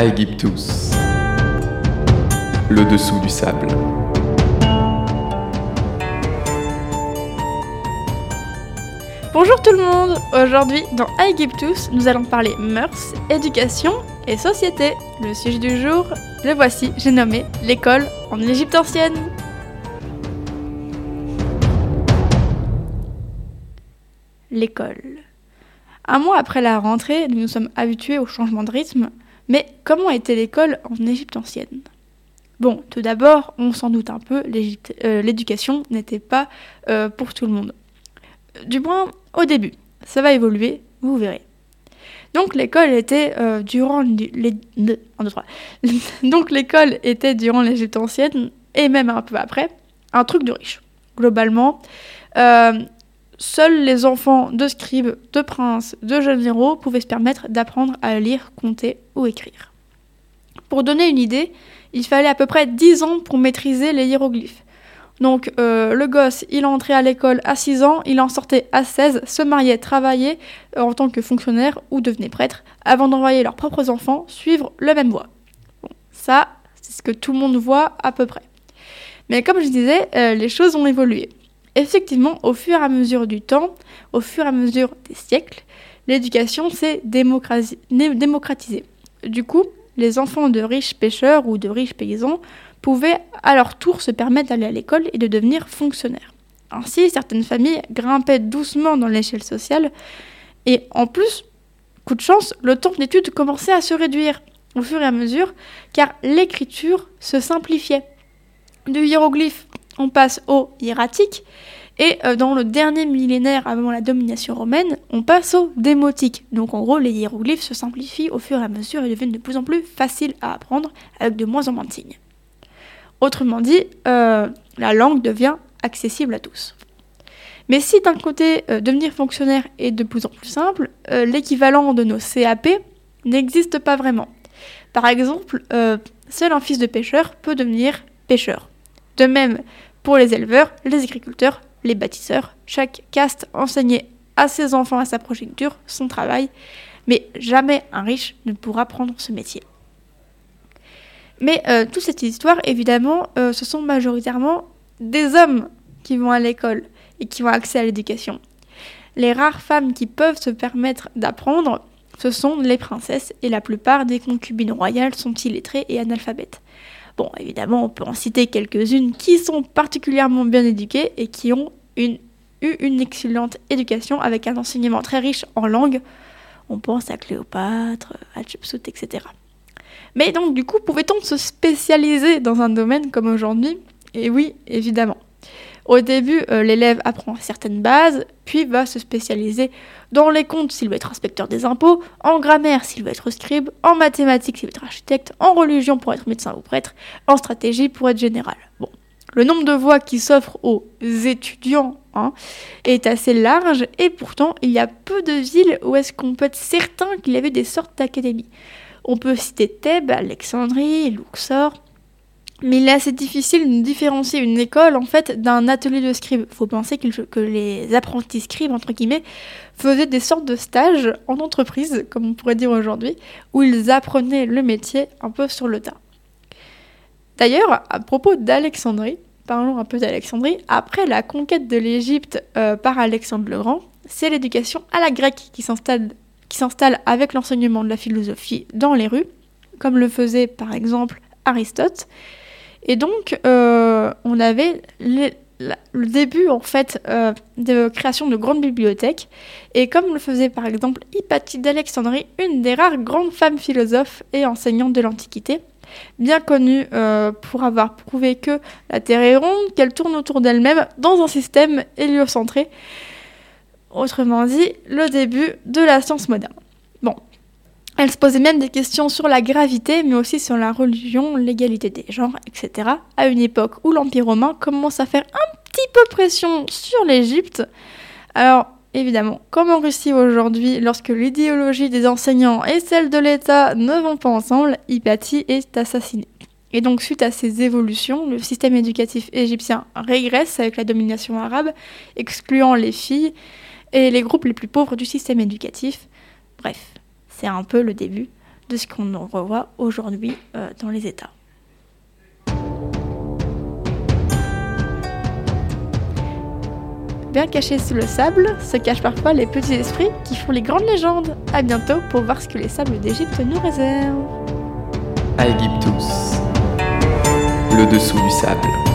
Aegyptus, le dessous du sable. Bonjour tout le monde Aujourd'hui, dans Aegyptus, nous allons parler mœurs, éducation et société. Le sujet du jour, le voici, j'ai nommé l'école en Égypte ancienne. L'école. Un mois après la rentrée, nous nous sommes habitués au changement de rythme, mais comment était l'école en Égypte ancienne? Bon, tout d'abord, on s'en doute un peu, euh, l'éducation n'était pas euh, pour tout le monde. Du moins, au début. Ça va évoluer, vous verrez. Donc l'école était euh, durant les, Donc l'école était durant l'Égypte ancienne et même un peu après un truc de riche. Globalement, Seuls les enfants de scribes, de princes, de généraux pouvaient se permettre d'apprendre à lire, compter ou écrire. Pour donner une idée, il fallait à peu près 10 ans pour maîtriser les hiéroglyphes. Donc euh, le gosse, il entrait à l'école à 6 ans, il en sortait à 16, se mariait, travaillait euh, en tant que fonctionnaire ou devenait prêtre, avant d'envoyer leurs propres enfants suivre le même voie. Ça, c'est ce que tout le monde voit à peu près. Mais comme je disais, euh, les choses ont évolué. Effectivement, au fur et à mesure du temps, au fur et à mesure des siècles, l'éducation s'est démocratisée. Du coup, les enfants de riches pêcheurs ou de riches paysans pouvaient à leur tour se permettre d'aller à l'école et de devenir fonctionnaires. Ainsi, certaines familles grimpaient doucement dans l'échelle sociale et en plus, coup de chance, le temps d'études commençait à se réduire au fur et à mesure car l'écriture se simplifiait. Du hiéroglyphe on passe au hiératique. Et euh, dans le dernier millénaire avant la domination romaine, on passe au démotique. Donc en gros, les hiéroglyphes se simplifient au fur et à mesure et deviennent de plus en plus faciles à apprendre avec de moins en moins de signes. Autrement dit, euh, la langue devient accessible à tous. Mais si d'un côté, euh, devenir fonctionnaire est de plus en plus simple, l'équivalent de nos CAP n'existe pas vraiment. Par exemple, seul un fils de pêcheur peut devenir pêcheur. De même, pour les éleveurs, les agriculteurs, les bâtisseurs, chaque caste enseignait à ses enfants, à sa progéniture, son travail, mais jamais un riche ne pourra prendre ce métier. Mais euh, toute cette histoire, évidemment, euh, ce sont majoritairement des hommes qui vont à l'école et qui ont accès à l'éducation. Les rares femmes qui peuvent se permettre d'apprendre, ce sont les princesses, et la plupart des concubines royales sont illettrées et analphabètes. Bon, évidemment, on peut en citer quelques-unes qui sont particulièrement bien éduquées et qui ont eu une excellente éducation avec un enseignement très riche en langue. On pense à Cléopâtre, à Hatshepsut, etc. Mais donc, du coup, pouvait-on se spécialiser dans un domaine comme aujourd'hui? Et oui, évidemment. Au début, euh, l'élève apprend certaines bases, puis va se spécialiser dans les comptes s'il veut être inspecteur des impôts, en grammaire s'il veut être scribe, en mathématiques s'il veut être architecte, en religion pour être médecin ou prêtre, en stratégie pour être général. Bon. Le nombre de voies qui s'offrent aux étudiants hein, est assez large et pourtant il y a peu de villes où est-ce qu'on peut être certain qu'il y avait des sortes d'académies. On peut citer Thèbes, Alexandrie, Luxor, mais il est assez difficile de différencier une école en fait d'un atelier de scribe. Il faut penser que les apprentis scribes entre guillemets faisaient des sortes de stages en entreprise, comme on pourrait dire aujourd'hui, où ils apprenaient le métier un peu sur le tas. D'ailleurs, à propos d'Alexandrie, parlons un peu d'Alexandrie. Après la conquête de l'Égypte euh, par Alexandre le Grand, c'est l'éducation à la grecque qui s'installe avec l'enseignement de la philosophie dans les rues, comme le faisait par exemple Aristote. Et donc, euh, on avait le début en fait euh, de création de grandes bibliothèques. Et comme le faisait par exemple Hypatie d'Alexandrie, une des rares grandes femmes philosophes et enseignantes de l'Antiquité, bien connue euh, pour avoir prouvé que la Terre est ronde, qu'elle tourne autour d'elle-même dans un système héliocentré. Autrement dit, le début de la science moderne. Elle se posait même des questions sur la gravité, mais aussi sur la religion, l'égalité des genres, etc. À une époque où l'Empire romain commence à faire un petit peu pression sur l'Égypte. Alors, évidemment, comme en Russie aujourd'hui, lorsque l'idéologie des enseignants et celle de l'État ne vont pas ensemble, Hypatie est assassinée. Et donc, suite à ces évolutions, le système éducatif égyptien régresse avec la domination arabe, excluant les filles et les groupes les plus pauvres du système éducatif. Bref, c'est un peu le début de ce qu'on revoit aujourd'hui euh, dans les États. Bien cachés sous le sable se cachent parfois les petits esprits qui font les grandes légendes. À bientôt pour voir ce que les sables d'Égypte nous réservent. Aegyptus, le dessous du sable.